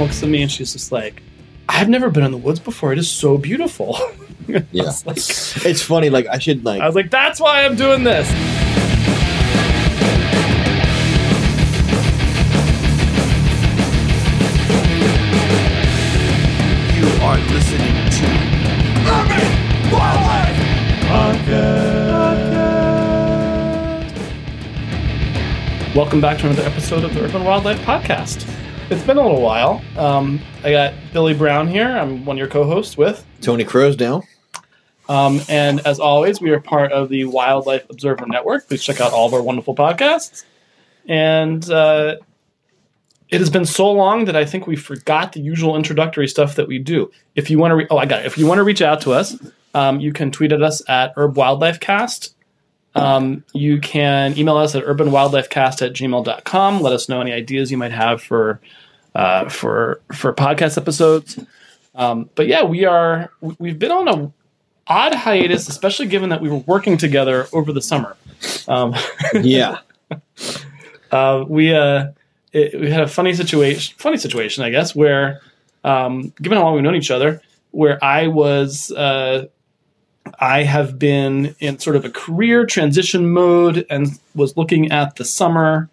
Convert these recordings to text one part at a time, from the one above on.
looks at me and she's just like, "I've never been in the woods before. It is so beautiful." Yeah. like, It's funny. Like I should like. I was like, "That's why I'm doing this." You are listening to Urban Wildlife Podcast. Welcome back to another episode of the Urban Wildlife Podcast. It's been a little while. Um, I got Billy Brown here. I'm one of your co-hosts with, Tony Croasdale. um, and as always, we are part of the Wildlife Observer Network. Please check out all of our wonderful podcasts. And uh, it has been so long that I think we forgot the usual introductory stuff that we do. If you want to, re- oh, I got it. If you want to reach out to us, um, you can tweet at us at Herb Wildlife Cast. Um, you can email us at urbanwildlifecast at gmail.com. Let us know any ideas you might have for uh, for for podcast episodes. Um, but yeah, we are we- we've been on a odd hiatus, especially given that we were working together over the summer. Um, Yeah. uh, we uh, it, we had a funny situation, funny situation, I guess, where um, given how long we've known each other, where I was uh, I have been in sort of a career transition mode and was looking at the summer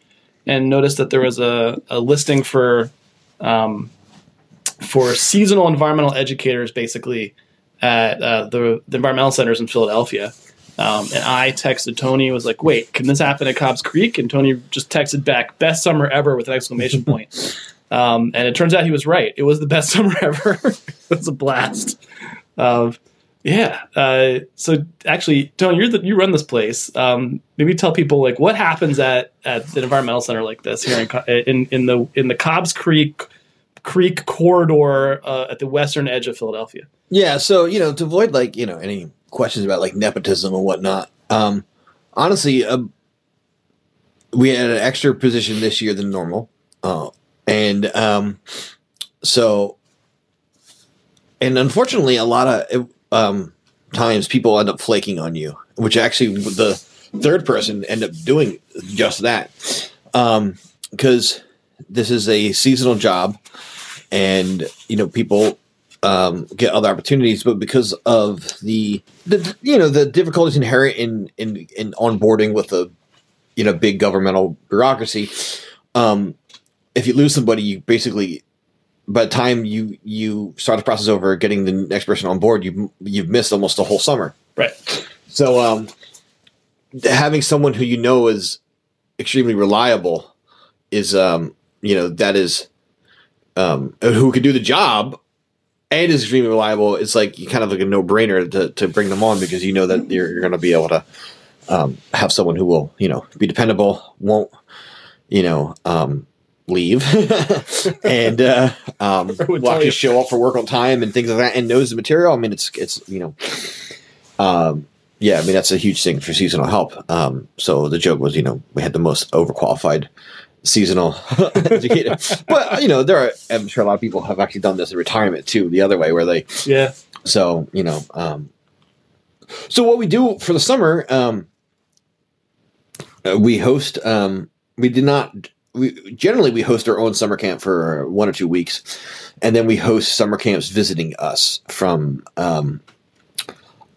and noticed that there was a, a listing for um, for seasonal environmental educators, basically at uh, the, the environmental centers in Philadelphia. Um, and I texted Tony, was like, wait, can this happen at Cobb's Creek? And Tony just texted back, best summer ever with an exclamation point. Um, and it turns out he was right. It was the best summer ever. it was a blast. Um, yeah. Uh, so actually, Tony, the, you run this place. Um, maybe tell people like what happens at, at an environmental center like this here in, in, in the in the Cobb's Creek Creek corridor uh, at the western edge of Philadelphia. Yeah. So you know, to avoid like you know any questions about like nepotism and whatnot. Um, honestly, uh, we had an extra position this year than normal, uh, and um, so, and unfortunately, a lot of um, times people end up flaking on you, which actually the third person end up doing just that, because this is a seasonal job, and you know people um, get other opportunities, but because of the, the you know the difficulties inherent in in in onboarding with a you know big governmental bureaucracy, um, if you lose somebody, you basically by the time you you start the process over getting the next person on board, you you've missed almost the whole summer. Right. So um, having someone who you know is extremely reliable is um, you know that is um, who can do the job and is extremely reliable. It's like you kind of like a no brainer to, to bring them on because you know that you're, you're going to be able to um, have someone who will you know be dependable, won't you know um, leave, and uh, um, will actually you. show up for work on time and things like that, and knows the material. I mean, it's it's you know. Um, yeah, I mean that's a huge thing for seasonal help. Um, so the joke was, you know, we had the most overqualified seasonal educator. But you know, there are I'm sure a lot of people have actually done this in retirement too, the other way where they Yeah. so, you know, um so what we do for the summer, um uh, we host um we did not we generally we host our own summer camp for one or two weeks and then we host summer camps visiting us from um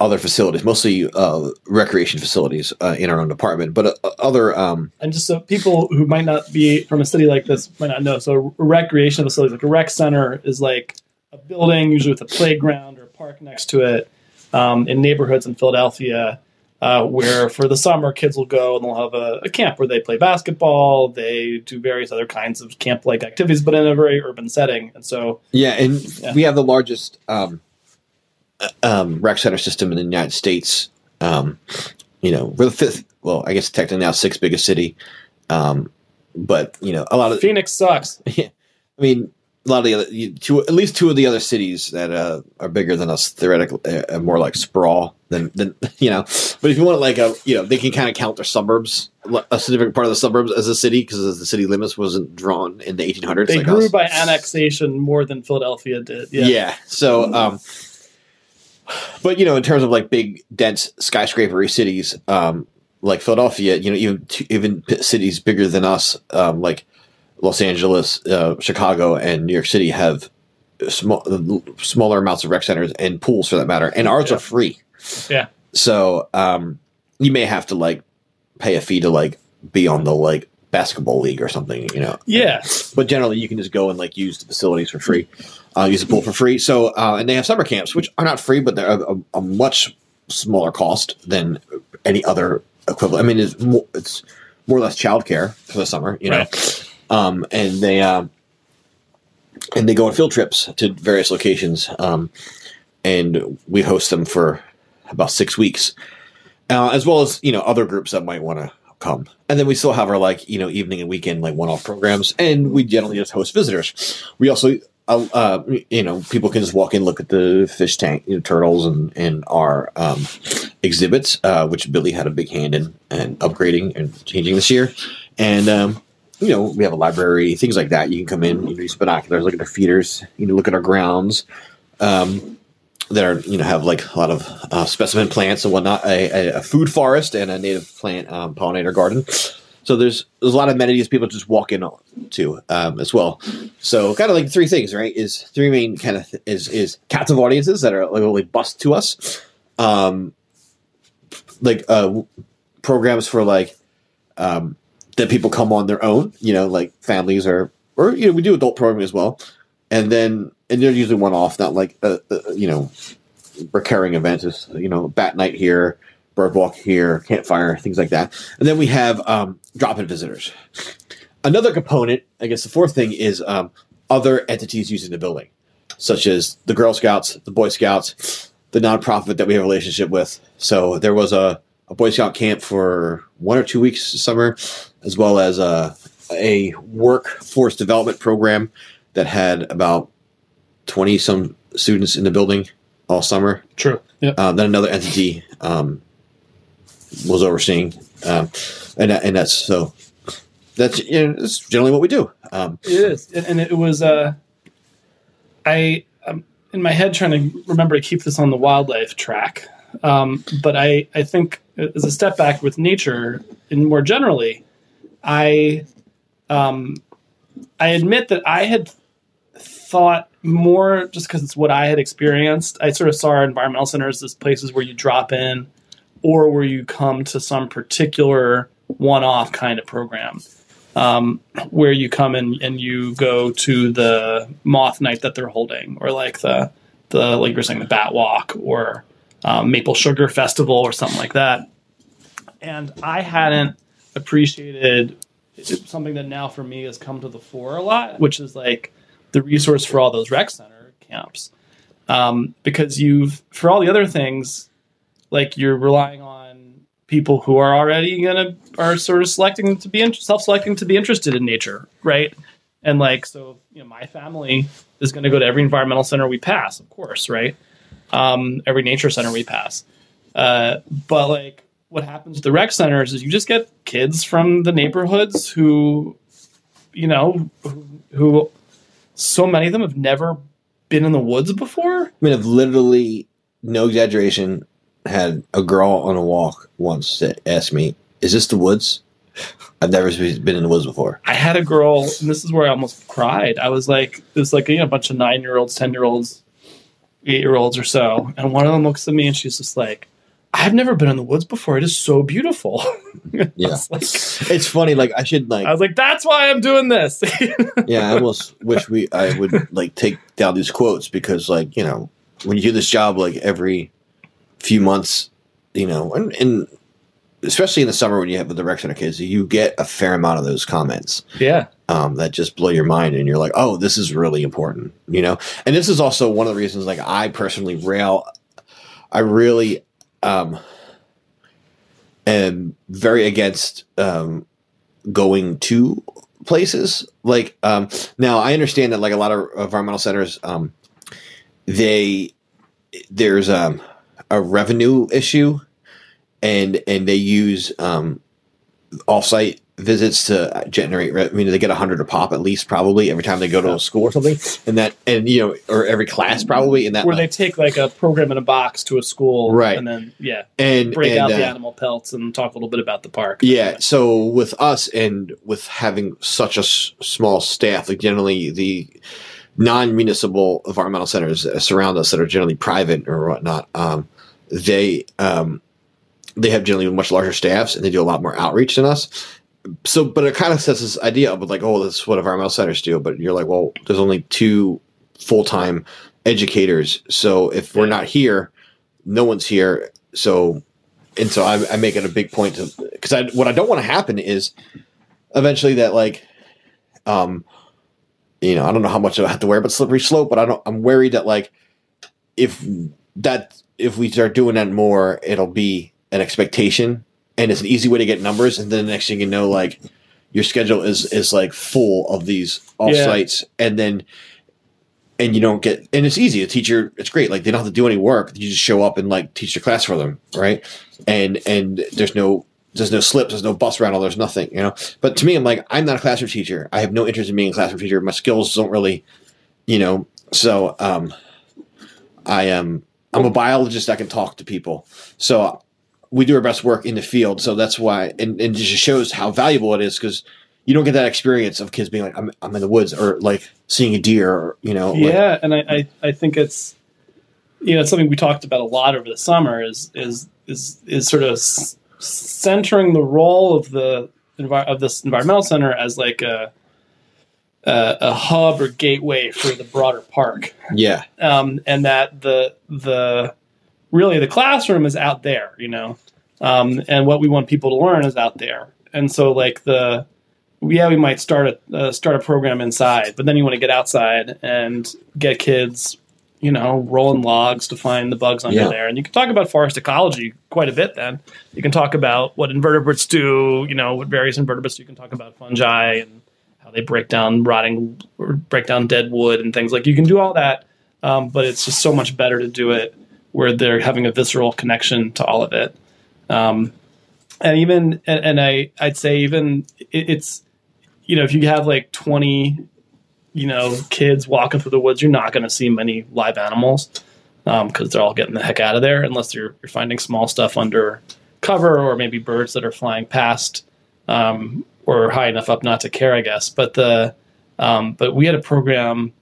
other facilities, mostly uh, recreation facilities uh, in our own department, but uh, other um, And just so people who might not be from a city like this might not know, so recreation facilities like a rec center, is like a building, usually with a playground or a park next to it, um, in neighborhoods in Philadelphia, uh, where for the summer kids will go and they'll have a, a camp where they play basketball, they do various other kinds of camp-like activities, but in a very urban setting. And so, Yeah, and Yeah. we have the largest um, uh, um, rec center system in the United States. Um, you know, we're the fifth. Well, I guess technically now sixth biggest city. Um, but you know, a lot of. Phoenix sucks. I mean, a lot of the other, you- two, at least two of the other cities that uh, are bigger than us theoretically, uh, are more like sprawl than than you know. But if you want like a, you know, they can kind of count their suburbs, a significant part of the suburbs as a city because the city limits wasn't drawn in the 1800s. They like grew us. by annexation more than Philadelphia did. Yeah. Yeah. So, um, but you know, in terms of like big, dense skyscrapery cities, um, like Philadelphia, you know, even even p- cities bigger than us, um, like Los Angeles, uh, Chicago, and New York City have small, smaller amounts of rec centers and pools for that matter, and ours Yeah. are free. Yeah. So um, you may have to like pay a fee to like be on the like basketball league or something, you know. Yeah. But generally, you can just go and like use the facilities for free, uh, use the pool for free. So uh, and they have summer camps, which are not free, but they're a, a, a much smaller cost than any other equivalent. I mean, it's more, it's more or less childcare for the summer, you know. Right. Um, and they um, and they go on field trips to various locations, um, and we host them for about six weeks, uh, as well as you know other groups that might want to come. And then we still have our like you know evening and weekend like one off programs, and we generally just host visitors. We also uh, uh, you know people can just walk in, look at the fish tank, you know, turtles, and and our um, exhibits, uh, which Billy had a big hand in and upgrading and changing this year, and. Um, you know, we have a library, things like that. You can come in, you know, use binoculars, look at the feeders, you know, look at our grounds. Um, that are you know have like a lot of uh, specimen plants and whatnot, a, a, food forest and a native plant um, pollinator garden. So there's there's a lot of amenities people just walk in to um, as well. So kind of like three things, right? Is three main kind of th- is is captive audiences that are like really bust to us, um, like uh, programs for like um, that people come on their own, you know, like families or or you know we do adult programming as well, and then and they're usually one off, not like uh, uh, you know recurring events. Is you know bat night here, bird walk here, campfire, things like that, and then we have um, drop in visitors. Another component, I guess, the fourth thing is um, other entities using the building, such as the Girl Scouts, the Boy Scouts, the nonprofit that we have a relationship with. So there was a, a Boy Scout camp for one or two weeks this summer, as well as a, a workforce development program that had about 20 some students in the building all summer. True. Yep. Um, then another entity um, was overseeing, um, and and that's so that's you know, that's generally what we do. Um, It is, and, and it was. Uh, I I'm in my head trying to remember to keep this on the wildlife track, um, but I I think as a step back with nature and more generally, I um, I admit that I had thought more just because it's what I had experienced. I sort of saw our environmental centers as places where you drop in or where you come to some particular one-off kind of program um, where you come and you go to the moth night that they're holding, or like the the like you're saying the bat walk, or um, maple sugar festival, or something like that. And I hadn't appreciated something that now for me has come to the fore a lot, which is like the resource for all those rec center camps, um, because you've for all the other things, like you're relying on people who are already gonna are sort of selecting to be in, self-selecting to be interested in nature, right? And like so, you know, my family is going to go to every environmental center we pass, of course, right? Um, every nature center we pass. Uh, but like, what happens at the rec centers is you just get kids from the neighborhoods who, you know, who, who so many of them have never been in the woods before. I mean, I've literally, no exaggeration, had a girl on a walk once that asked me, "Is this the woods?" I've never been in the woods before. I had a girl, and this is where I almost cried. I was like, it was like you know, a bunch of nine year olds, ten year olds, eight year olds or so, and one of them looks at me and she's just like, "I've never been in the woods before. It is so beautiful." Yeah. like, It's funny. Like I should like I was like, "That's why I'm doing this." yeah, I almost wish we I would like take down these quotes because like you know when you do this job like every few months, you know, and, and especially in the summer when you have the rec of kids, you get a fair amount of those comments yeah, um, that just blow your mind, and you're like, oh, this is really important, you know. And this is also one of the reasons, like I personally rail, I really um, am very against um, going to places like um now i understand that like a lot of environmental centers um they there's um a revenue issue and and they use um offsite visits to generate. I mean, they get a hundred a pop at least, probably every time they go to a school or something, and that and you know, or every class probably, and that Where they take like a program in a box to a school, Right. And then yeah, and break and, out the uh, animal pelts and talk a little bit about the park. Yeah. So with us and with having such a s- small staff, like generally the non-municipal environmental centers that surround us that are generally private or whatnot, um, they um, they have generally much larger staffs and they do a lot more outreach than us. So, but it kind of sets this idea up of like, oh, that's what environmental centers do. But you're like, well, there's only two full-time educators. So if we're not here, no one's here. So and so I, I make it a big point to because I what I don't want to happen is eventually that like um you know I don't know how much I have to wear but slippery slope but I don't I'm worried that like if that if we start doing that more it'll be an expectation and it's an easy way to get numbers and then the next thing you know like your schedule is is like full of these off Yeah. sites and then and you don't get and it's easy. A teacher it's great. Like they don't have to do any work. You just show up and like teach your class for them right? And and there's no there's no slips there's no bus rental there's nothing you know? But to me i'm like i'm not a classroom teacher. I have no interest in being a classroom teacher. My skills don't really you know? So um i am i'm a biologist. That can talk to people. So we do our best work in the field. So that's why and, and it just shows how valuable it is because you don't get that experience of kids being like i'm, I'm in the woods or like seeing a deer or you know like- yeah, and I, I, I think it's you know it's something we talked about a lot over the summer is is is is sort of s- centering the role of the envi- of this environmental center as like a a, a hub or gateway for the broader park, yeah. Um, and that the the really the classroom is out there, you know, um, and what we want people to learn is out there, and so like the yeah, we might start a uh, start a program inside, but then you want to get outside and get kids, you know, rolling logs to find the bugs under Yeah. there. And you can talk about forest ecology quite a bit. Then you can talk about what invertebrates do, you know, what various invertebrates. do. You can talk about fungi and how they break down rotting or break down dead wood and things like. You can do all that, um, but it's just so much better to do it where they're having a visceral connection to all of it. Um, and even and, and I I'd say even it, it's you know if you have like 20 you know kids walking through the woods you're not going to see many live animals because they're all getting the heck out of there unless you're you're finding small stuff under cover or maybe birds that are flying past um, or high enough up not to care I guess but the um, but we had a program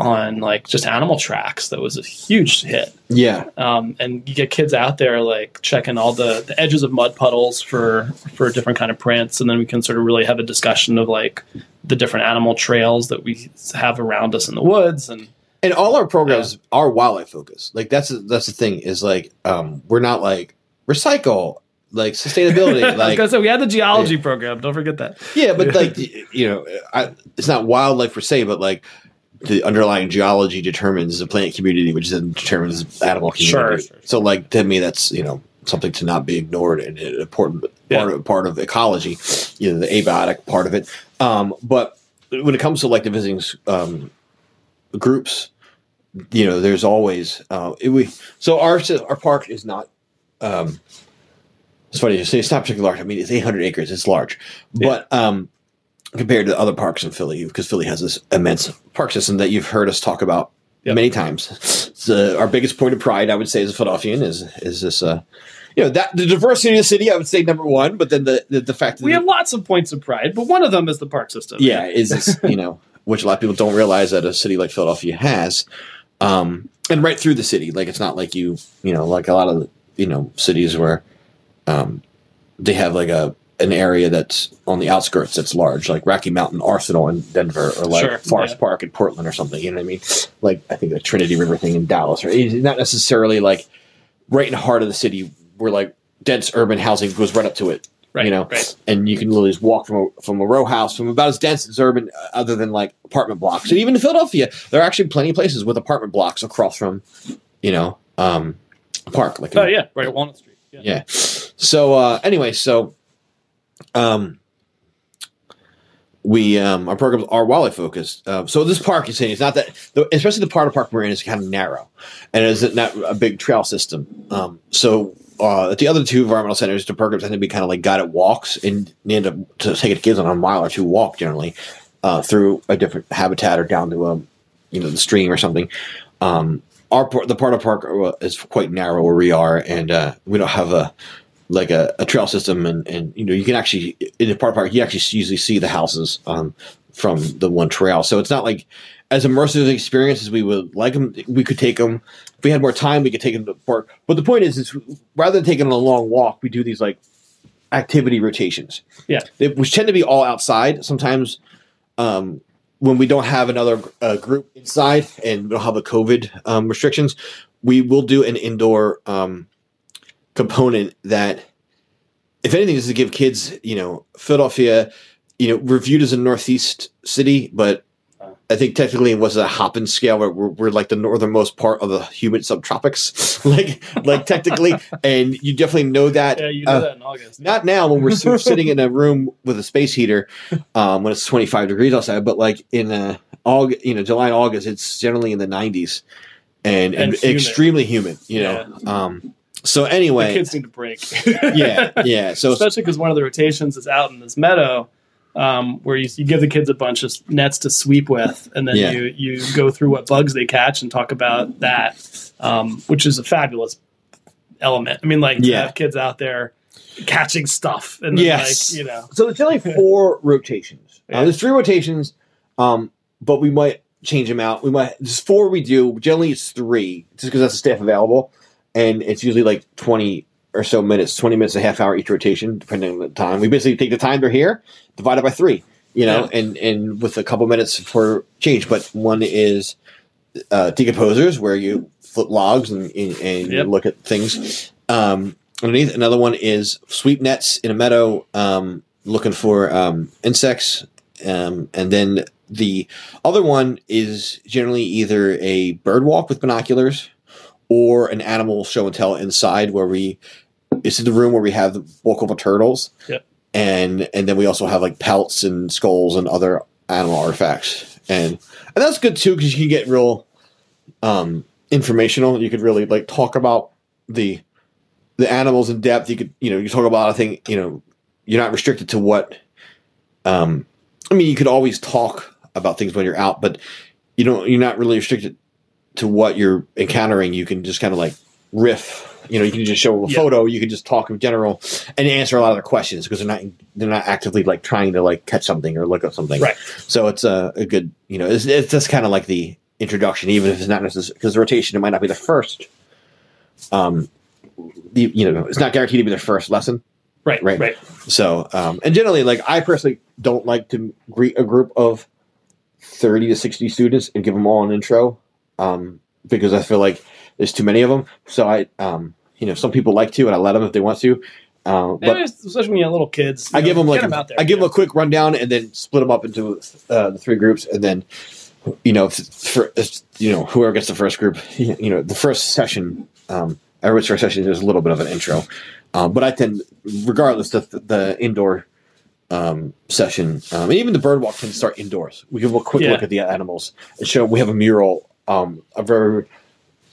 on like just animal tracks that was a huge hit. Yeah. Um, and you get kids out there like checking all the, the edges of mud puddles for for different kind of prints. And then we can sort of really have a discussion of like the different animal trails that we have around us in the woods. And and all our programs are wildlife focused. Like that's that's the thing is like um, we're not like recycle like sustainability. I was like gonna say we had the geology program. Don't forget that. Yeah, but like you know, I, it's not wildlife per se, but like the underlying geology determines the plant community, which then determines the animal community. Sure, sure. So like to me, that's you know something to not be ignored and an important Yeah. part of part of ecology. You know, the abiotic part of it. Um, but when it comes to like the visiting um, groups, you know, there's always uh, it, we. So our our park is not. Um, it's funny you say it's not particularly large. I mean, it's 800 acres. It's large, but um, compared to other parks in Philly, because Philly has this immense park system that you've heard us talk about Yep. many times. Uh, our biggest point of pride, I would say, as a Philadelphian, is is this. Uh, you know that the diversity of the city, I would say number one, but then the the, the fact that we the- have lots of points of pride but one of them is the park system yeah, is this, you know, which a lot of people don't realize that a city like Philadelphia has. Um, and right through the city, like it's not like you, you know, like a lot of you know cities where um, they have like a an area that's on the outskirts that's large, like Rocky Mountain Arsenal in Denver, or like Sure, Forest yeah. Park in Portland, or something. You know what I mean? Like I think the Trinity River thing in Dallas, or not necessarily like right in the heart of the city where like dense urban housing goes right up to it right you know, right and you can literally just walk from a, from a row house from about as dense as urban, uh, other than like apartment blocks. And even in Philadelphia, there are actually plenty of places with apartment blocks across from, you know, um, a park. Like, oh yeah right at walnut street yeah, yeah. So uh, anyway, so um, we um, our programs are wildlife focused. Uh, so this park is saying it's not that, the, especially the part of the park we're in is kind of narrow, and it is not a big trail system. Um, so uh, at the other two environmental centers, the programs tend to be kind of like guided walks, and they end up to take the kids on a mile or two walk generally uh, through a different habitat or down to a you know the stream or something. Um, our the part of park uh, is quite narrow where we are, and uh, we don't have a like a, a trail system, and, and you know you can actually in the part park you actually usually see the houses um, from the one trail, so it's not like as immersive an experience as we would like them. We could take them if we had more time. We could take them to the park, but the point is, is rather than taking a long walk, we do these like activity rotations. Yeah. they, which tend to be all outside. Sometimes um, when we don't have another uh, group inside and we don't have the COVID um, restrictions, we will do an indoor um, component that, if anything, is to give kids, you know, Philadelphia, you know, reviewed as a northeast city, but I think technically it was a Köppen scale where we're, we're like the northernmost part of the humid subtropics, like like technically, and you definitely know that. Yeah, you know uh, that in August. not now when we're sitting in a room with a space heater um, when it's 25 degrees outside, but like in uh, August, you know, July and August, it's generally in the 90s and, and, And humid. extremely humid, you know. Um, so anyway, the anyway, kids need to break. yeah, yeah. So especially because one of the rotations is out in this meadow um, where you, you give the kids a bunch of nets to sweep with, and then Yeah. you you go through what bugs they catch and talk about that, um, which is a fabulous element. I mean, like to Yeah. have kids out there catching stuff, and then, Yes. like, you know, So it's generally four rotations. Uh, there's three rotations, um, but we might change them out. We might there's four we do. Generally, it's three, just because that's the staff available, and it's usually like twenty or so minutes, twenty minutes, a half hour each rotation, depending on the time. We basically take the time they're here, divide it by three, you know, and and with a couple minutes for change. But one is uh, decomposers, where you flip logs and and, and Yep. look at things. Um, underneath, another one is sweep nets in a meadow, um, looking for um, insects, um, and then the other one is generally either a bird walk with binoculars or an animal show and tell inside, where we it's is the room where we have the bulk of the turtles, Yep. and and then we also have like pelts and skulls and other animal artifacts, and and that's good too because you can get real um, informational. You could really like talk about the the animals in depth. You could you know you talk about I think you know you're not restricted to what. Um, I mean, you could always talk about things when you're out, but you don't. You're not really restricted to what you're encountering. You can just kind of like riff. You know, you can just show a Yeah. photo. You can just talk in general and answer a lot of their questions because they're not they're not actively like trying to like catch something or look up something. Right. So it's a, a good you know it's, it's just kind of like the introduction, even if it's not necessarily because the rotation it might not be the first. Um, you, you know, it's not guaranteed to be their first lesson. right, Right. right, So, um, and generally, like I personally don't like to greet a group of thirty to sixty students and give them all an intro, um, because I feel like there's too many of them. So I, um, you know, some people like to, and I let them if they want to. Uh, but especially when you have little kids, you I know, give them like out there. I give you them a quick rundown and then split them up into uh, the three groups, and then you know, for you know, whoever gets the first group, you know, the first session, um, everyone's first session is a little bit of an intro, um, but I tend, regardless, the the indoor um, session, um, and even the bird walk can start indoors. We give a quick Yeah. look at the animals and show. We have a mural, um, a very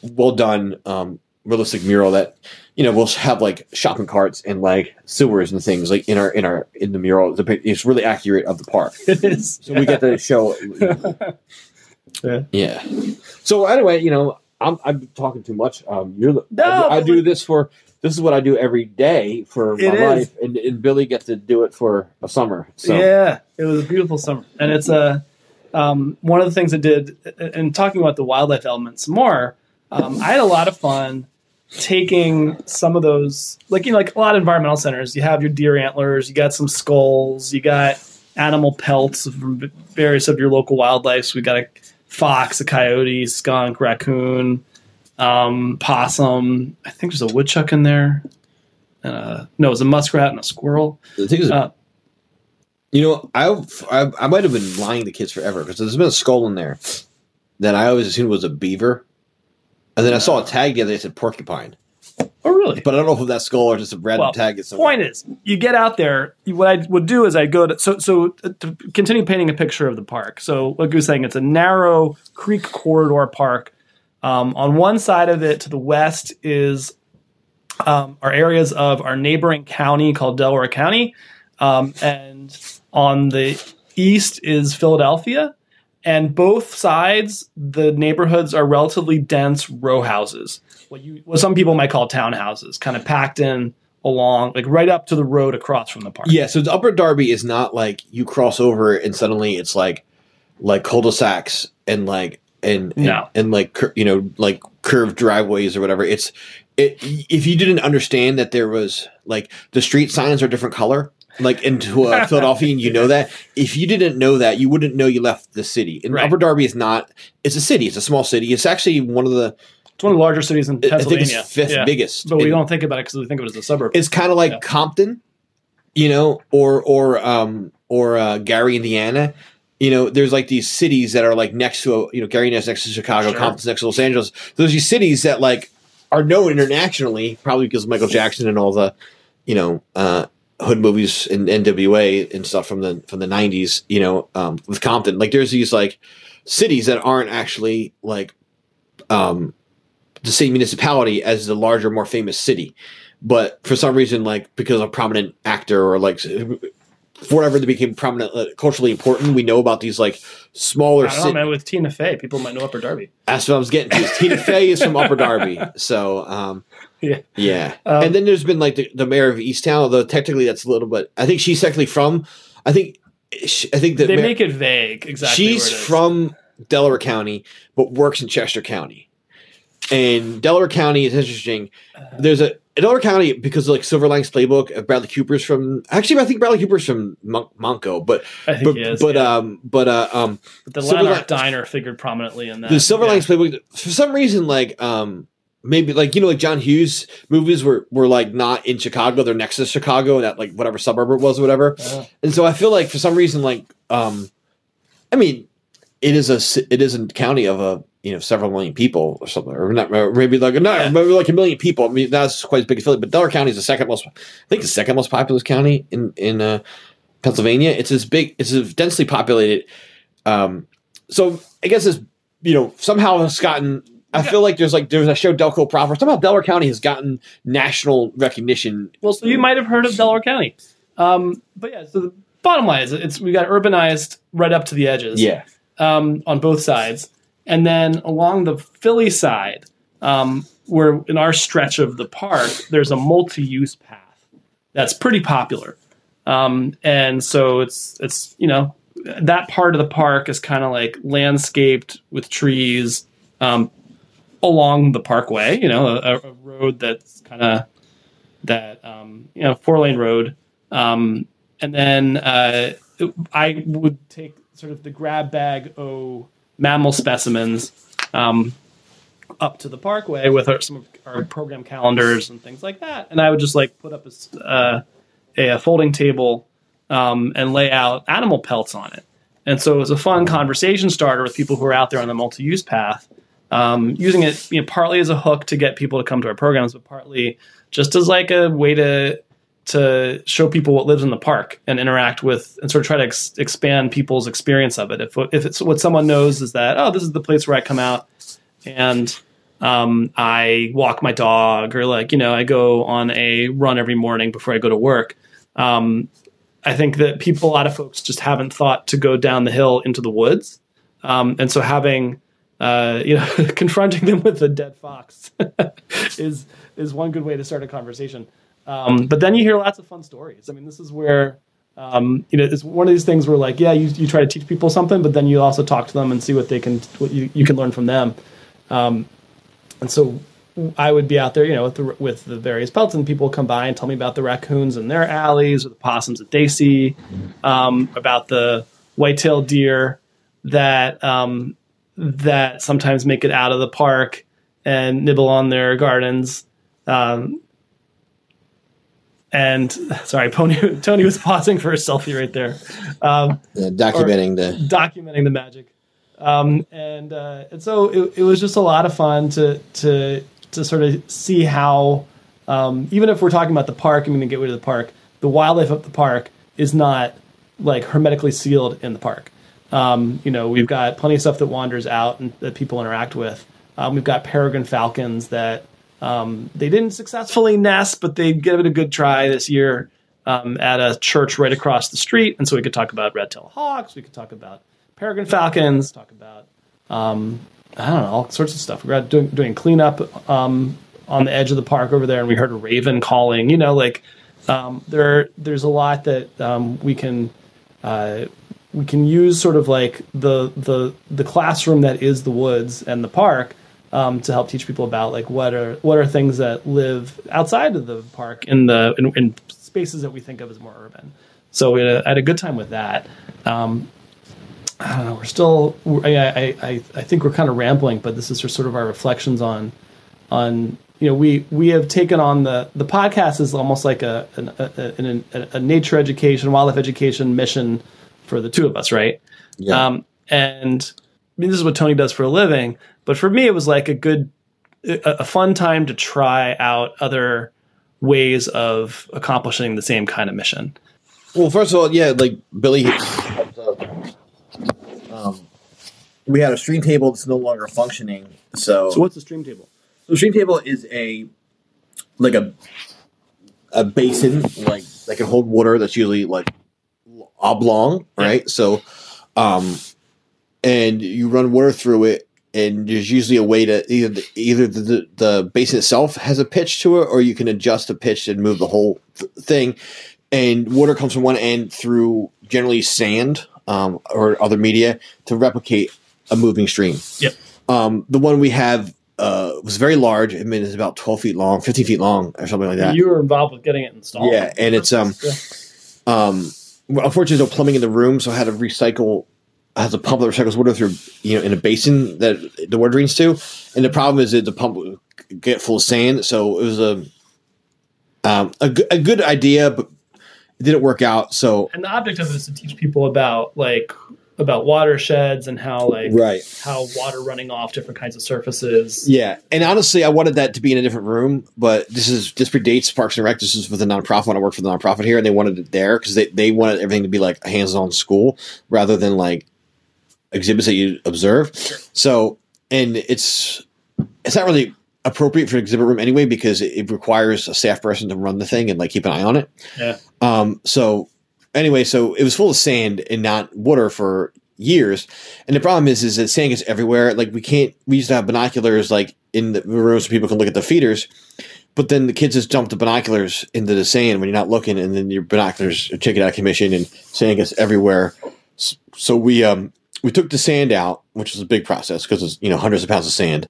well done, um, realistic mural that you know we'll have like shopping carts and like sewers and things like in our in our in the mural. The It's really accurate of the park, It is. so we get to show. Yeah. Yeah. So anyway, you know, I'm I'm talking too much. Um, you're the, No, I, do- I do this for this is what I do every day for my life, and, and Billy gets to do it for a summer. So Yeah, it was a beautiful summer, and it's a um, one of the things I did. And talking about the wildlife elements more, um, I had a lot of fun taking some of those, like you know, like a lot of environmental centers. You have your deer antlers, you got some skulls, you got animal pelts from various of your local wildlife. So we got a fox, a coyote, skunk, raccoon, um, possum. I think there's a woodchuck in there. Uh, no, it was a muskrat and a squirrel. the thing is, Uh, you know, I I, I might have been lying to kids forever because there's been a skull in there that I always assumed was a beaver, and then I saw a tag the other day that said porcupine. Oh, really? But I don't know if that skull or just a random Well, tag. Somewhere. Point is, you get out there. What I would do is I go to so so uh, to continue painting a picture of the park. So like you were saying, it's a narrow creek corridor park. Um, on one side of it, to the west, is um, are areas of our neighboring county called Delaware County, um, and on the east is Philadelphia. And both sides, the neighborhoods are relatively dense row houses, what you what some people might call townhouses, kind of packed in along, like right up to the road across from the park. Yeah, so the Upper Darby is not like you cross over and suddenly it's like like cul-de-sacs and like and and, No. and like you know like curved driveways or whatever. It's it if you didn't understand that there was like the street signs are different color. Like into uh, Philadelphia, and you know that. If you didn't know that, you wouldn't know you left the city. And Right. Upper Darby is not. It's a city. It's a small city. It's actually one of the. It's one of the larger cities in I think Pennsylvania. it's fifth Yeah. biggest. But we in- don't think about it because we think of it as a suburb. it's kind of like Yeah. Compton, you know, or or um or uh, Gary, Indiana. You know, there's like these cities that are like next to a, you know Gary is next to Chicago, Sure. Compton's next to Los Angeles. Those these cities that like are known internationally, probably because of Michael Jackson and all the you know uh, hood movies in NWA and stuff from the from the '90s. You know, um, with Compton, like there's these like cities that aren't actually like um the same municipality as the larger, more famous city but for some reason, like because a prominent actor or like whatever they became prominent, uh, culturally important, we know about these like smaller. I don't know, man. With Tina Fey, people might know Upper Darby. That's what I was getting to. Tina Fey is from Upper Darby, so um, Yeah. yeah. Um, and then there's been like the, the Mare of Easttown, although technically that's a little bit. I think she's technically from. I think. she- I think that They mayor- make it vague exactly. she's where it is. from Delaware County, but works in Chester County. And Delaware County is interesting. There's a Delaware County because of like Silver Linings Playbook. uh, Bradley Cooper's from actually I think Bradley Cooper's from Mon- MontCo, but I think but he is. but yeah. um but uh um But the Silver Llanerch Diner figured prominently in that. the Silver yeah. Linings Playbook for some reason like um maybe like you know like John Hughes movies were were like not in Chicago they're next to Chicago and that like whatever suburb it was or whatever. Uh, and so I feel like for some reason like um I mean it is a it is a county of a you know several million people or something or not or maybe like not Yeah. maybe like a million people. I mean that's quite as big as Philly but Delaware County is the second most I think the second most populous county in in uh, Pennsylvania. It's as big it's as densely populated. Um so I guess it's you know somehow it's gotten I feel like there's like there's a show Delco proper somehow Delaware County has gotten national recognition well, so you might have heard of Delaware County. Um, but yeah, so the bottom line is it's we got urbanized right up to the edges. um, on both sides. And then along the Philly side, um, where in our stretch of the park, there's a multi use path that's pretty popular. Um, and so it's, it's, you know, that part of the park is kind of like landscaped with trees um, along the parkway, you know, a, a road that's kind of that, um, you know, four lane road. Um, and then uh, I would take sort of the grab bag o mammal specimens um, up to the parkway with our, some of our program calendars and things like that, and I would just like put up a uh, a, folding table um, and lay out animal pelts on it. And so it was a fun conversation starter with people who are out there on the multi-use path, um, using it you know, partly as a hook to get people to come to our programs, but partly just as like a way to to show people what lives in the park and interact with and sort of try to ex- expand people's experience of it. If if it's what someone knows is that oh, this is the place where I come out and um, I walk my dog or like you know I go on a run every morning before I go to work. Um, I think that people, a lot of folks, just haven't thought to go down the hill into the woods, um, and so having uh, you know confronting them with a dead fox is is one good way to start a conversation. Um, but then you hear lots of fun stories. I mean, this is where um, you know it's one of these things where like yeah, you, you try to teach people something, but then you also talk to them and see what they can what you, you can learn from them. Um, and so I would be out there, you know, with the with the various pelts, and people come by and tell me about the raccoons in their alleys or the possums that they see, um, about the white-tailed deer that um, that sometimes make it out of the park and nibble on their gardens. Um, and sorry, Pony, Tony was pausing for a selfie right there. Um, uh, documenting the documenting the magic. Um, and uh, and so it, it was just a lot of fun to to to sort of see how um, even if we're talking about the park we're going to get rid of the park, the wildlife of the park is not like hermetically sealed in the park. Um, you know, we've got plenty of stuff that wanders out and that people interact with. Um, we've got peregrine falcons that um, they didn't successfully nest, but they gave it a good try this year um, at a church right across the street. And so we could talk about red-tailed hawks. We could talk about peregrine falcons. Talk about um, I don't know all sorts of stuff. We're doing, doing cleanup um, on the edge of the park over there, and we heard a raven calling. You know, like there there's a lot that we can. Uh, we can use sort of like the the the classroom that is the woods and the park um, to help teach people about like what are what are things that live outside of the park in the in, in spaces that we think of as more urban. So we had a, had a good time with that. Um, I don't know. We're still. I, I I think we're kind of rambling, but this is just sort of our reflections on on you know we we have taken on the the podcast is almost like a an, a, a, a nature education wildlife education mission for the two of us right Yeah. um and I mean this is what Tony does for a living but for me it was like a good a, a fun time to try out other ways of accomplishing the same kind of mission Well, first of all, yeah, like Billy. Um, we had a stream table that's no longer functioning. So, so what's the stream table So the stream table is a like a a basin like that can hold water that's usually like oblong, right? So, um, and you run water through it, and there's usually a way to either the, either the, the the basin itself has a pitch to it, or you can adjust the pitch and move the whole th- thing. And water comes from one end through generally sand um, or other media to replicate a moving stream. Yep. Um, the one we have uh, was very large. I mean, it's about twelve feet long, fifteen feet long, or something like that. you were involved with getting it installed Yeah, and it's, um, Yeah. um, well, unfortunately, there's no plumbing in the room, so I had to recycle. I had to pump that recycles water through, you know, in a basin that the water drains to. And the problem is that the pump would get full of sand, so it was a um, a, a good idea, but it didn't work out. So and the object of it is to teach people about like about watersheds and how like right, how water running off different kinds of surfaces. yeah. And honestly, I wanted that to be in a different room, but this is this predates Parks and Rec. This is with a nonprofit when I worked for the nonprofit here, and they wanted it there because they they wanted everything to be like a hands-on school rather than like exhibits that you observe. So, and it's it's not really appropriate for an exhibit room anyway because it, it requires a staff person to run the thing and like keep an eye on it. Yeah. Um. So anyway, so it was full of sand and not water for years. And the problem is, is that sand is everywhere. Like we can't. We used to have binoculars like in the rooms so people can look at the feeders. But then the kids just dump the binoculars into the sand when you're not looking, and then your binoculars are taken out of commission, and sand gets everywhere. So we um we took the sand out, which was a big process because it's you know hundreds of pounds of sand.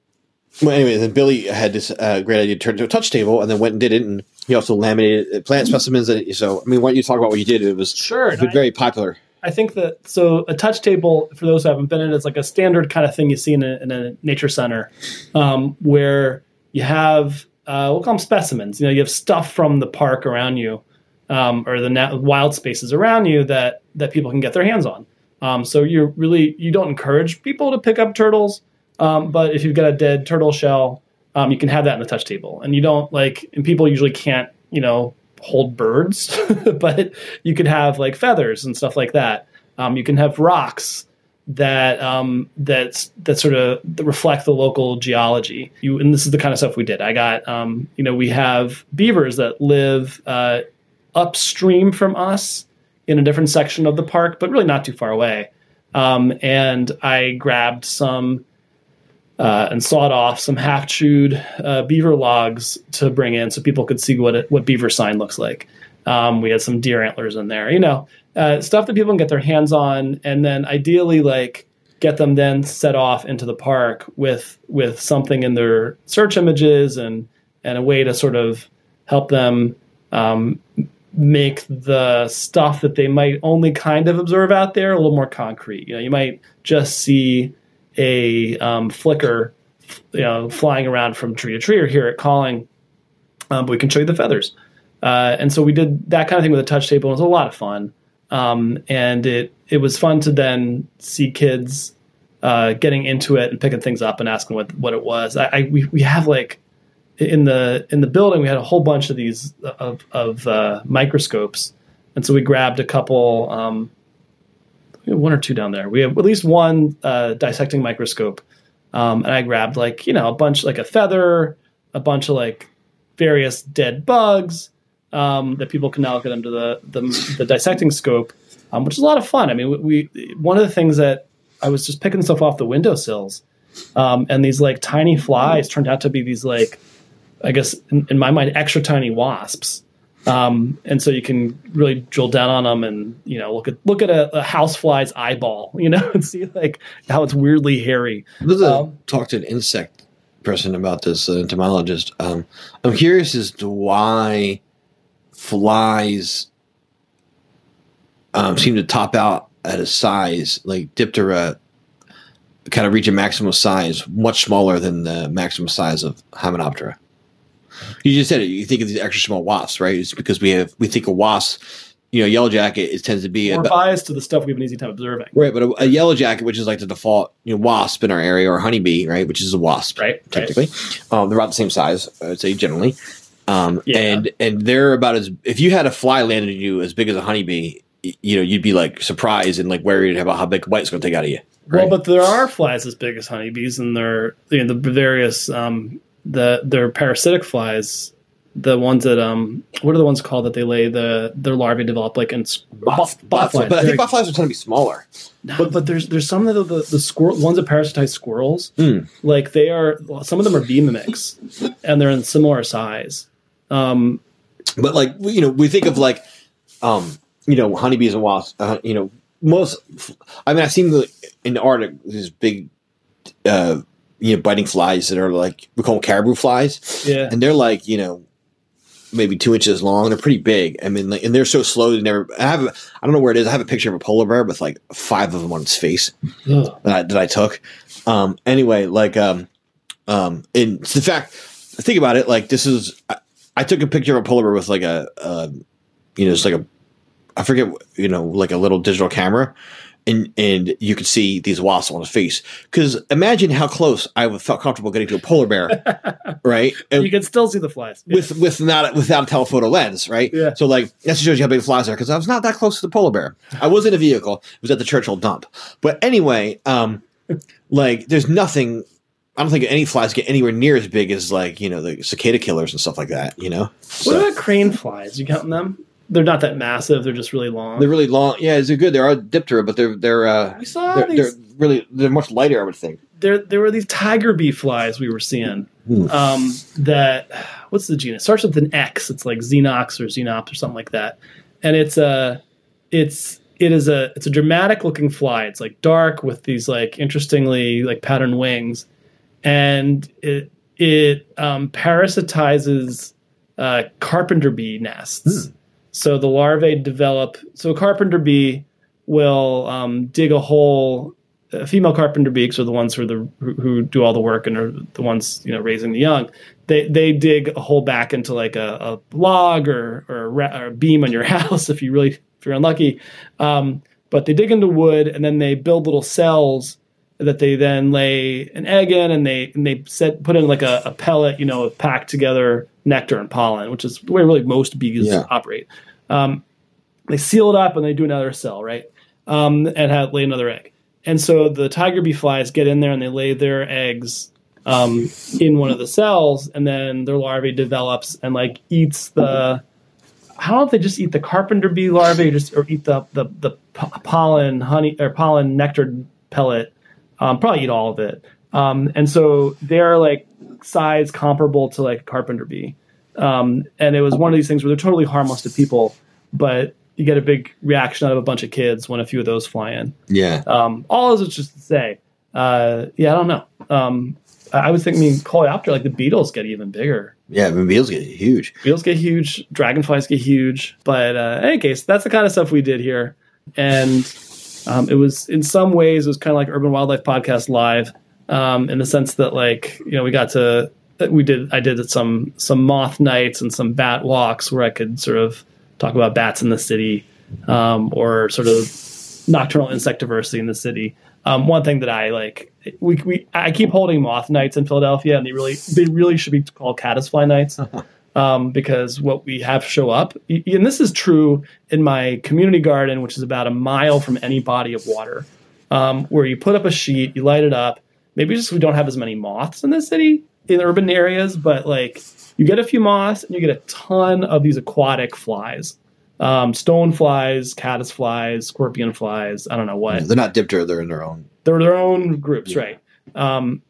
Well, anyway, then Billy had this uh, great idea to turn it to a touch table, and then went and did it, and he also laminated plant specimens. That, so, I mean, why don't you talk about what you did? It was Sure. been very popular. I think that so a touch table for those who haven't been in it's like a standard kind of thing you see in a, in a nature center um, where you have uh, we'll call them specimens. You know, you have stuff from the park around you um, or the na- wild spaces around you that that people can get their hands on. Um, so you're really you don't encourage people to pick up turtles, um, but if you've got a dead turtle shell, um, you can have that in the touch table, and you don't like and people usually can't you know hold birds, but you could have like feathers and stuff like that. Um, you can have rocks that um, that that sort of that reflect the local geology. You and this is the kind of stuff we did. I got um, you know we have beavers that live uh, upstream from us in a different section of the park, but really not too far away. Um, and I grabbed some uh, and sawed off some half chewed uh, beaver logs to bring in so people could see what it, what beaver sign looks like. Um, we had some deer antlers in there, you know, uh, stuff that people can get their hands on, and then ideally like get them then set off into the park with with something in their search images and and a way to sort of help them um, make the stuff that they might only kind of observe out there a little more concrete. You know, you might just see a um, flicker, you know, flying around from tree to tree or hear it calling, um, but we can show you the feathers. Uh, and so we did that kind of thing with a touch table. It was a lot of fun, um, and it it was fun to then see kids uh, getting into it and picking things up and asking what what it was. I, I we we have like in the in the building we had a whole bunch of these of of uh, microscopes, and so we grabbed a couple. Um, one or two down there. We have at least one uh, dissecting microscope, um, and I grabbed like you know a bunch like a feather, a bunch of like various dead bugs um, that people can now get into the the, the dissecting scope, um, which is a lot of fun. I mean, we, we one of the things that I was just picking stuff off the windowsills, um, and these like tiny flies turned out to be these like, I guess in, in my mind, extra tiny wasps. Um, and so you can really drill down on them and you know look at look at a, a housefly's eyeball, you know, and see like how it's weirdly hairy. Let's Um, talk to an insect person about this, an entomologist. Um, I'm curious as to why flies um, seem to top out at a size like Diptera kind of reach a maximum size much smaller than the maximum size of Hymenoptera. You just said it. You think of these extra small wasps, right? It's because we have we think of wasps. You know, yellow jacket it tends to be We're about, biased to the stuff we have an easy time observing, Right, but a, a yellow jacket, which is like the default you know, wasp in our area, or a honeybee, right, which is a wasp, right? Right. technically. Um, they're about the same size, I would say generally. Um, Yeah. and and they're about as if you had a fly landed on you as big as a honeybee, you know, you'd be like surprised and like worried about how big a bite's going to take out of you. Well, right? but there are flies as big as honeybees, and they're you know, the various um, the they're parasitic flies. The ones that um, what are the ones called that they lay the their larvae develop like in s- Bot- bot- bot flies. but I think bot flies are tend to be smaller. No, but, there's there's some of the the, the squirrel ones that parasitize squirrels. Hmm. Like they are some of them are bee mimics, and they're in similar size. Um, But like you know, we think of like, um, you know, honeybees and wasps. Uh, you know, most. I mean, I've seen the in the Arctic these big, uh, you know, biting flies that are like we call them caribou flies, yeah, and they're like you know, maybe two inches long. They're pretty big. I mean, like, and they're so slow. They never. I have. I don't know where it is. I have a picture of a polar bear with like five of them on its face that I, that I took. Um, anyway, like, um, um, in the fact, think about it. Like, this is, I, I took a picture of a polar bear with like a, uh, you know, it's like a, I forget, you know, like a little digital camera. And, and you could see these wasps on his face. Because imagine how close I would felt comfortable getting to a polar bear, right? And you can still see the flies. Yeah. with with not without a telephoto lens, right? Yeah. So like that shows you how big the flies are because I was not that close to the polar bear. I was in a vehicle. It was at the Churchill dump. But anyway, um, like there's nothing. I don't think any flies get anywhere near as big as like you know the cicada killers and stuff like that. You know, what so about crane flies? You counting them? They're not that massive. They're just really long. they're really long. Yeah, they're good. They are Diptera, but they're they're uh, we saw they're, these. they're really they're much lighter. I would think. there there were these tiger bee flies we were seeing. Hmm. Um, that what's the genus? Starts with an X. It's like Xenox or Xenops or something like that. And it's a it's it is a it's a dramatic looking fly. It's like dark with these like interestingly like patterned wings, and it it um, parasitizes uh, carpenter bee nests. So the larvae develop. So a carpenter bee will um, dig a hole. Uh, female carpenter bees are the ones who are the who, who do all the work and are the ones you know raising the young. They they dig a hole back into like a, a log or or a, ra- or a beam on your house if you really if you're unlucky. Um, but they dig into wood and then they build little cells that they then lay an egg in and they and they set put in like a, a pellet you know packed together nectar and pollen, which is the way really most bees Yeah. operate. Um, they seal it up and they do another cell, right? Um, and have, lay another egg. And so the tiger bee flies get in there and they lay their eggs um, in one of the cells, and then their larvae develops and like eats the. I don't know if they just eat the carpenter bee larvae, or just or eat the the, the po- pollen honey or pollen nectar pellet. Um, probably eat all of it. Um, and so they're like size comparable to like a carpenter bee. Um, and it was one of these things where they're totally harmless to people, but you get a big reaction out of a bunch of kids when a few of those fly in. Yeah. Um, all is just to say, uh, yeah, I don't know. Um, I was thinking, think, I mean, Coleoptera, like the beetles get even bigger. Yeah. I mean, beetles get huge. Beetles get huge, dragonflies get huge. But uh, in any case, that's the kind of stuff we did here. And um, it was, in some ways, it was kind of like Urban Wildlife Podcast Live um, in the sense that, like, you know, we got to, we did, I did some, some moth nights and some bat walks where I could sort of talk about bats in the city um, or sort of nocturnal insect diversity in the city. Um, one thing that I like, we, we I keep holding moth nights in Philadelphia, and they really they really should be called caddisfly nights. Um, because what we have show up, and this is true in my community garden, which is about a mile from any body of water, um, where you put up a sheet, you light it up. Maybe just we don't have as many moths in the city, in urban areas, but like you get a few moths and you get a ton of these aquatic flies. Um, stone flies, caddis flies, scorpion flies, I don't know what They're not dipter; they're in their own they're their own groups, Yeah. right? Um,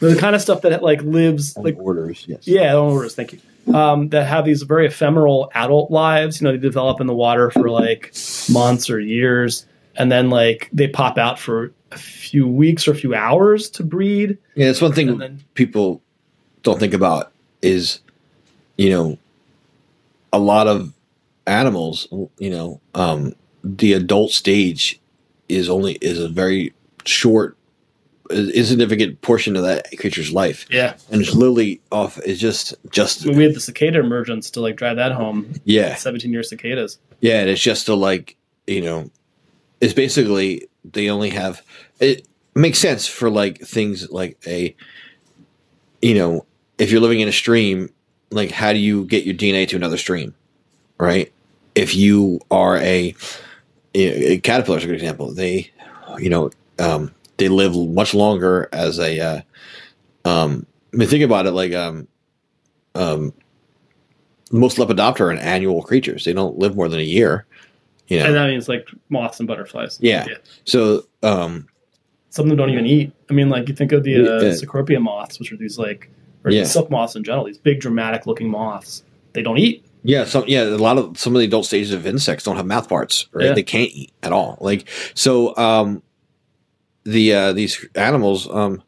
they're the kind of stuff that like lives like orders. Yes. yeah, orders. Thank you. Um, that have these very ephemeral adult lives. You know, they develop in the water for like months or years, and then like they pop out for a few weeks or a few hours to breed. Yeah, that's one thing then- people don't think about is, you know, a lot of animals. You know, um, the adult stage is only is a very short, insignificant portion of that creature's life, Yeah, and it's literally off. It's just just I mean, we had the cicada emergence to like drive that home. yeah. Seventeen year cicadas. Yeah, and it's just to like you know, it's basically they only have it makes sense for like things like a you know if you're living in a stream, like how do you get your DNA to another stream, right? If you are a, caterpillar, is a good example. They, you know, um, they live much longer as a. Uh, um, I mean, think about it like um, um, most lepidoptera are annual creatures. They don't live more than a year. You know, And that means like moths and butterflies. Yeah. So, um, Some of them don't even eat. I mean, like you think of the uh, Yeah. Cecropia moths, which are these like, or Yeah. silk moths in general, these big dramatic looking moths. They don't eat. yeah, some yeah, a lot of some of the adult stages of insects don't have mouth parts, right? Yeah. They can't eat at all. Like so, um, the uh, these animals, um,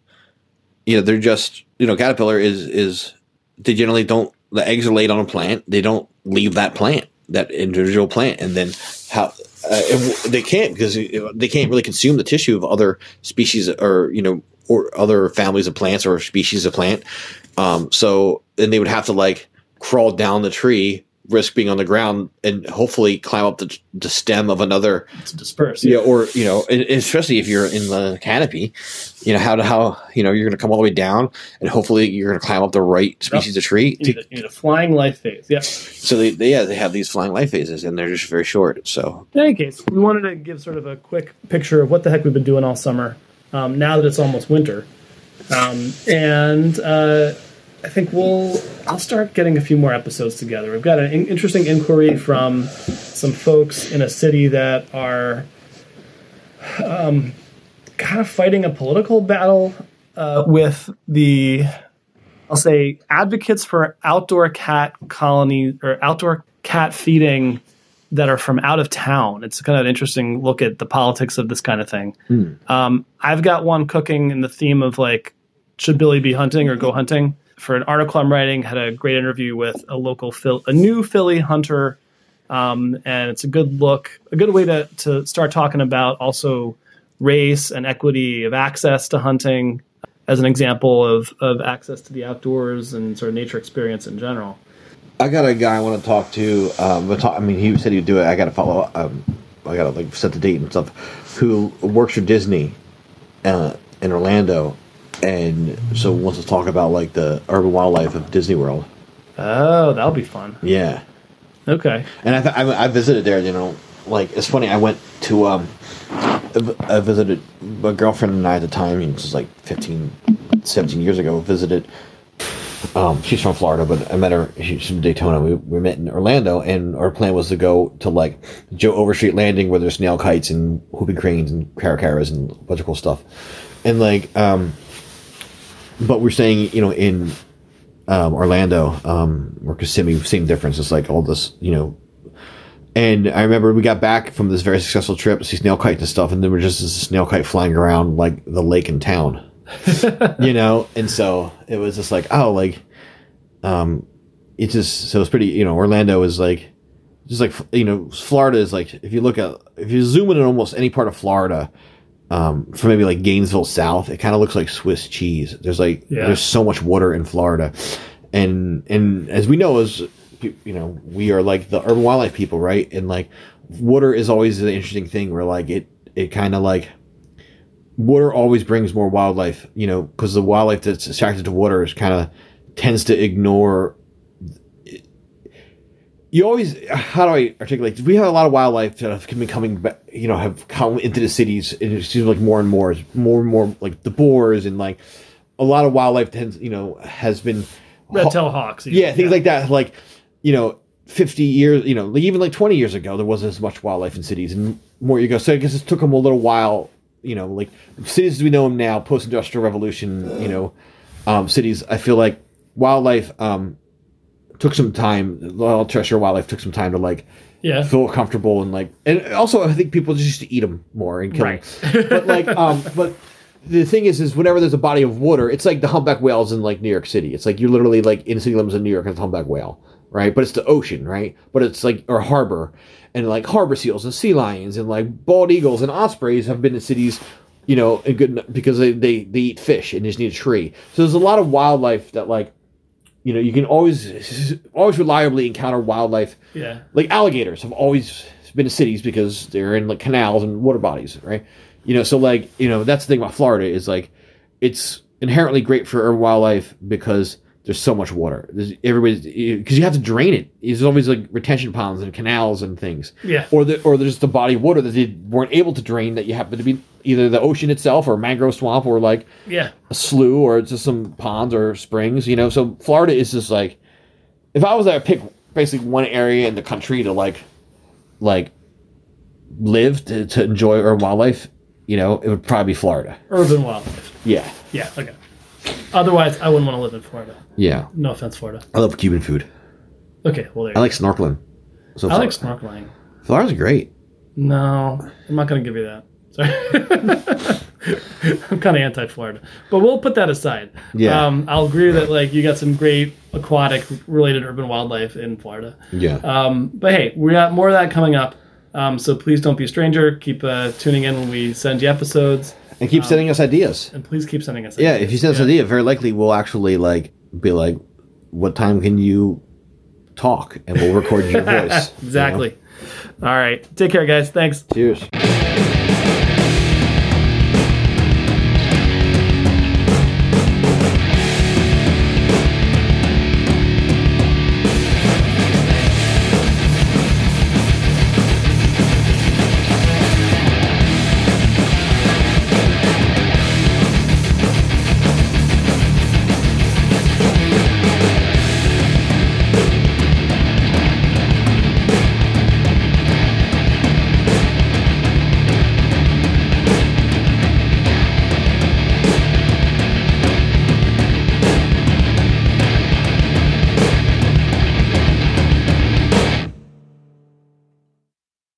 you know, they're just you know, caterpillar is is they generally don't. The eggs are laid on a plant. They don't leave that plant, that individual plant, and then how uh, they can't because they can't really consume the tissue of other species or you know or other families of plants or species of plant. Um, so then they would have to like crawl down the tree, risk being on the ground, and hopefully climb up the, the stem of another. to disperse. Yeah, or you know, especially if you're in the canopy, you know how to how you know you're going to come all the way down, and hopefully you're going to climb up the right species of tree. You need, a, you need a flying life phase. Yeah. So they, they yeah they have these flying life phases, and they're just very short. So In any case, we wanted to give sort of a quick picture of what the heck we've been doing all summer. Um, now that it's almost winter, um, and uh, I think we'll I'll start getting a few more episodes together. We've got an in- interesting inquiry from some folks in a city that are um, kind of fighting a political battle uh, with the I'll say advocates for outdoor cat colony or outdoor cat feeding that are from out of town. It's kind of an interesting look at the politics of this kind of thing. Um, I've got one cooking in the theme of like, should Billy be hunting or go hunting? For an article I'm writing, had a great interview with a local Phil, a new Philly hunter, um, and it's a good look, a good way to to start talking about also race and equity of access to hunting as an example of of access to the outdoors and sort of nature experience in general. I got a guy I want to talk to. Um, I mean, he said he'd do it. I got to follow. up. Um, I got to like set the date and stuff. Who works for Disney uh, in Orlando, and so wants to talk about like the urban wildlife of Disney World. Oh, that'll be fun. Yeah, Okay. and I, I, I visited there. You know, like it's funny. I went to um, I visited my girlfriend and I at the time. It was like 15, 17 years ago. Visited. Um, she's from Florida, but I met her. She's from Daytona. We, we met in Orlando, and our plan was to go to like Joe Overstreet Landing, where there's snail kites and whooping cranes and caracaras and a bunch of cool stuff. And like, um, but we're staying, you know, in um, Orlando, um, or Kissimmee. Same difference. It's like all this, you know. And I remember we got back from this very successful trip to see snail kites and stuff, and there was just this snail kite flying around like the lake in town you know and so it was just like oh like um it just so it's pretty you know orlando is like just like you know florida is like if you look at if you zoom in on almost any part of florida um from maybe like gainesville south it kind of looks like swiss cheese there's like Yeah. there's so much water in florida and and as we know as you know we are like the urban wildlife people right and like water is always the interesting thing where like it it kind of like water always brings more wildlife. You know, because the wildlife that's attracted to water is kind of tends to ignore. You always, how do I articulate? We have a lot of wildlife that have been coming, back, you know, have come into the cities, and it seems like more and more, more and more, like the boars and like a lot of wildlife tends, you know, has been Red tail hawks. yeah, things like that. Like, you know, 50 years, you know, like even like 20 years ago, there wasn't as much wildlife in cities and more you go. So I guess it took them a little while, you know, like cities as we know them now, post industrial revolution, you know, um, cities, I feel like wildlife um, took some time, well, terrestrial wildlife took some time to like Yeah. feel comfortable and like, and also I think people just used to eat them more and kill Right. them. But like, um, but the thing is, is whenever there's a body of water, it's like the humpback whales in like New York City. It's like you're literally like in city limits of New York and it's a humpback whale, right? But it's the ocean, right? But it's like or harbor, and like harbor seals and sea lions and like bald eagles and ospreys have been in cities, you know, in good because they they, they eat fish and just need a tree. So there's a lot of wildlife that like, you know, you can always always reliably encounter wildlife Yeah. like alligators have always been in cities because they're in like canals and water bodies, right? You know, so like you know that's the thing about Florida is like it's inherently great for urban wildlife because there's so much water. There's everybody's because you have to drain it. There's always like retention ponds and canals and things. Yeah. Or the or there's just the body of water that they weren't able to drain that you happen to be either the ocean itself or mangrove swamp or like Yeah. a slough or just some ponds or springs, you know. So Florida is just like if I was to pick basically one area in the country to like like live to, to enjoy urban wildlife, you know, it would probably be Florida. Urban wildlife. Yeah. Yeah. Okay. Otherwise, I wouldn't want to live in Florida. Yeah. No offense, Florida. I love Cuban food. Okay. Well, there. I like snorkeling. So I like snorkeling. Florida's great. No, I'm not going to give you that. Sorry. I'm kind of anti-Florida, but we'll put that aside. Yeah. Um, I'll agree that like you got some great aquatic related urban wildlife in Florida. Yeah. Um, but hey, we got more of that coming up. Um, so please don't be a stranger. Keep uh, tuning in when we send you episodes, and keep sending us um, ideas. and please keep sending us. Yeah, if you send us an idea, very likely we'll actually like be like, "What time can you talk?" and we'll record your voice. you know? exactly. All right. Take care, guys. Thanks. Cheers.